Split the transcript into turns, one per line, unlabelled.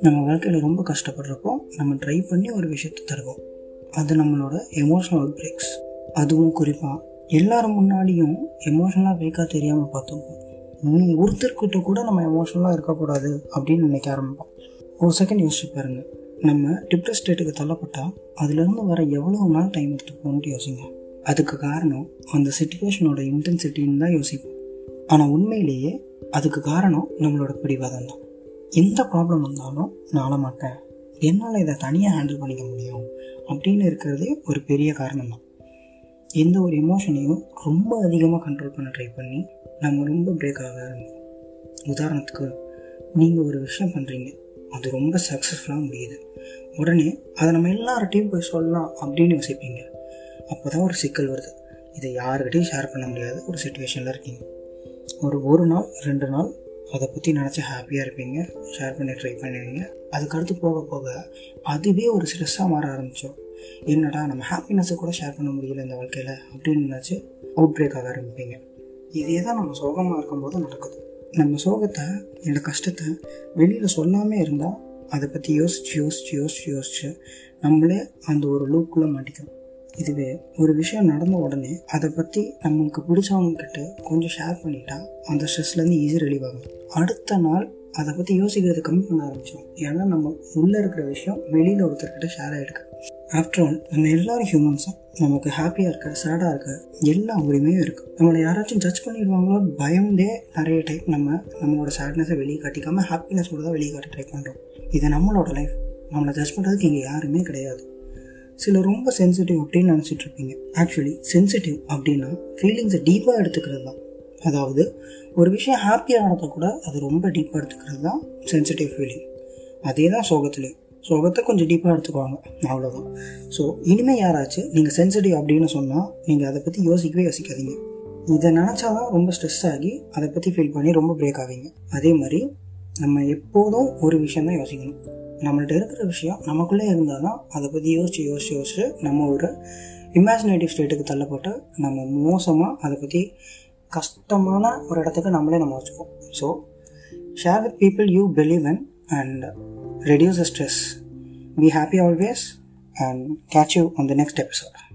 நம்ம வாழ்க்கையில் ரொம்ப கஷ்டப்படுறப்போ நம்ம ட்ரை பண்ணி ஒரு விஷயத்தை தருவோம். அது நம்மளோட எமோஷனல் அவுட் பிரேக்ஸ் அதுவும் குறிப்பாக எல்லாரும் முன்னாடியும் எமோஷனலாக பிரேக்காக தெரியாமல் பார்த்துப்போம். நீ ஒருத்தர்கிட்ட கூட நம்ம எமோஷனலாக இருக்கக்கூடாது அப்படின்னு நினைக்க ஆரம்பிப்போம். ஒரு செகண்ட் யோசிச்சு பாருங்கள் நம்ம டிப்ரெஸ் ஸ்டேட்டுக்கு தள்ளப்பட்டால் அதுலேருந்து வர எவ்வளோ நாள் டைம் எடுத்துக்கணும்னு யோசிங்க. அதுக்கு காரணம் அந்த சுச்சுவேஷனோட இன்டென்சிட்டின்னு தான் யோசிப்போம். ஆனால் உண்மையிலேயே அதுக்கு காரணம் நம்மளோட பிடிவாதம் தான் எந்த ப்ராப்ளம் வந்தாலும் நான் மாட்டேன் என்னால் இதை தனியாக ஹேண்டில் பண்ணிக்க முடியும் அப்படின்னு இருக்கிறதே ஒரு பெரிய காரணம் தான் எந்த ஒரு எமோஷனையும் ரொம்ப அதிகமாக கண்ட்ரோல் பண்ண ட்ரை பண்ணி நம்ம ரொம்ப பிரேக் ஆக ஆரம்பிப்போம். உதாரணத்துக்கு நீங்கள் ஒரு விஷயம் பண்ணுறீங்க அது ரொம்ப சக்ஸஸ்ஃபுல்லாக முடியுது. உடனே அதை நம்ம எல்லார்ட்டையும் போய் சொல்லலாம் அப்படின்னு யோசிப்பீங்க. அப்போ தான் ஒரு சிக்கல் வருது. இதை யாருக்கிட்டையும் ஷேர் பண்ண முடியாத. ஒரு சுச்சுவேஷனில் இருக்கீங்க. ஒரு ஒரு நாள் ரெண்டு நாள் அதை பற்றி நினச்சி ஹாப்பியாக இருப்பீங்க. ஷேர் பண்ணி ட்ரை பண்ணுவீங்க. அதுக்கடுத்து போக போக அதுவே ஒரு ஸ்ட்ரெஸ்ஸாக மாற ஆரம்பிச்சிடும் என்னடா நம்ம ஹாப்பினஸை கூட ஷேர் பண்ண முடியல இந்த வாழ்க்கையில் அப்படின்னு நினச்சி அவுட் பிரேக் ஆக ஆரம்பிப்பீங்க. இதே தான் நம்ம சோகமாக இருக்கும்போது நடக்குது. நம்ம சோகத்தை என்னோட கஷ்டத்தை வெளியில் சொல்லாமல் இருந்தால் அதை பற்றி யோசிச்சு யோசிச்சு யோசிச்சு யோசிச்சு நம்மளே அந்த ஒரு லூப்புக்குள்ளே மாட்டிக்கும் இதுவே ஒரு விஷயம் நடந்த உடனே அதை பற்றி நம்மளுக்கு பிடிச்சவங்க கிட்ட கொஞ்சம் ஷேர் பண்ணிட்டா அந்த ஸ்ட்ரெஸ்லேருந்து ஈஸி ரிலீவ் ஆகும். அடுத்த நாள் அதை பற்றி யோசிக்கிறத கம்மி பண்ண ஆரம்பிச்சோம் ஏன்னா நம்ம உள்ளே இருக்கிற விஷயம் வெளியில் ஒருத்தர்கிட்ட ஷேர் ஆகிருக்கு ஆஃப்டர் ஆல் நம்ம எல்லாரும் ஹியூமன்ஸும் நமக்கு ஹாப்பியாக இருக்க சேடாக இருக்க எல்லா உரிமையும் இருக்குது நம்மளை யாராச்சும் ஜட்ஜ் பண்ணிடுவாங்களோ பயம்டே நிறைய டைப் நம்ம நம்மளோட சேட்னஸை வெளியே காட்டிக்காமல் கூட தான் வெளியே காட்டி ட்ரை பண்ணுறோம் இது நம்மளோட லைஃப் நம்மளை ஜட்ஜ் பண்ணுறதுக்கு இங்கே யாருமே கிடையாது. சில ரொம்ப சென்சிட்டிவ் அப்படின்னு நினச்சிட்டு இருப்பீங்க ஆக்சுவலி சென்சிட்டிவ் அப்படின்னா ஃபீலிங்ஸை டீப்பாக எடுத்துக்கிறது தான் அதாவது ஒரு விஷயம் ஹாப்பியாக நடந்தால் கூட அது ரொம்ப டீப்பாக எடுத்துக்கிறது தான் சென்சிட்டிவ் ஃபீலிங் அதே தான் சோகத்துலேயும். சோகத்தை கொஞ்சம் டீப்பாக எடுத்துக்குவாங்க. அவ்வளோதான் ஸோ இனிமேல் யாராச்சும் நீங்கள் சென்சிட்டிவ் அப்படின்னு சொன்னால் நீங்கள் அதை பற்றி யோசிக்கவே யோசிக்காதீங்க. இதை நினச்சா தான் ரொம்ப ஸ்ட்ரெஸ் ஆகி அதை பற்றி ஃபீல் பண்ணி ரொம்ப பிரேக் ஆவீங்க. அதே மாதிரி நம்ம எப்போதும் ஒரு விஷயம் தான் யோசிக்கணும். நம்மள்ட்ட இருக்கிற விஷயம் நமக்குள்ளே இருந்தால் தான் அதை பற்றி யோசிச்சு யோசிச்சு யோசிச்சு நம்ம ஒரு இமேஜினேட்டிவ் ஸ்டேட்டுக்கு தள்ளப்பட்டு நம்ம மோசமாக அதை பற்றி கஷ்டமான ஒரு இடத்துக்கு நம்மளே நம்ம வச்சுப்போம் so share with people you believe in and reduce the stress be happy always and catch you on the next episode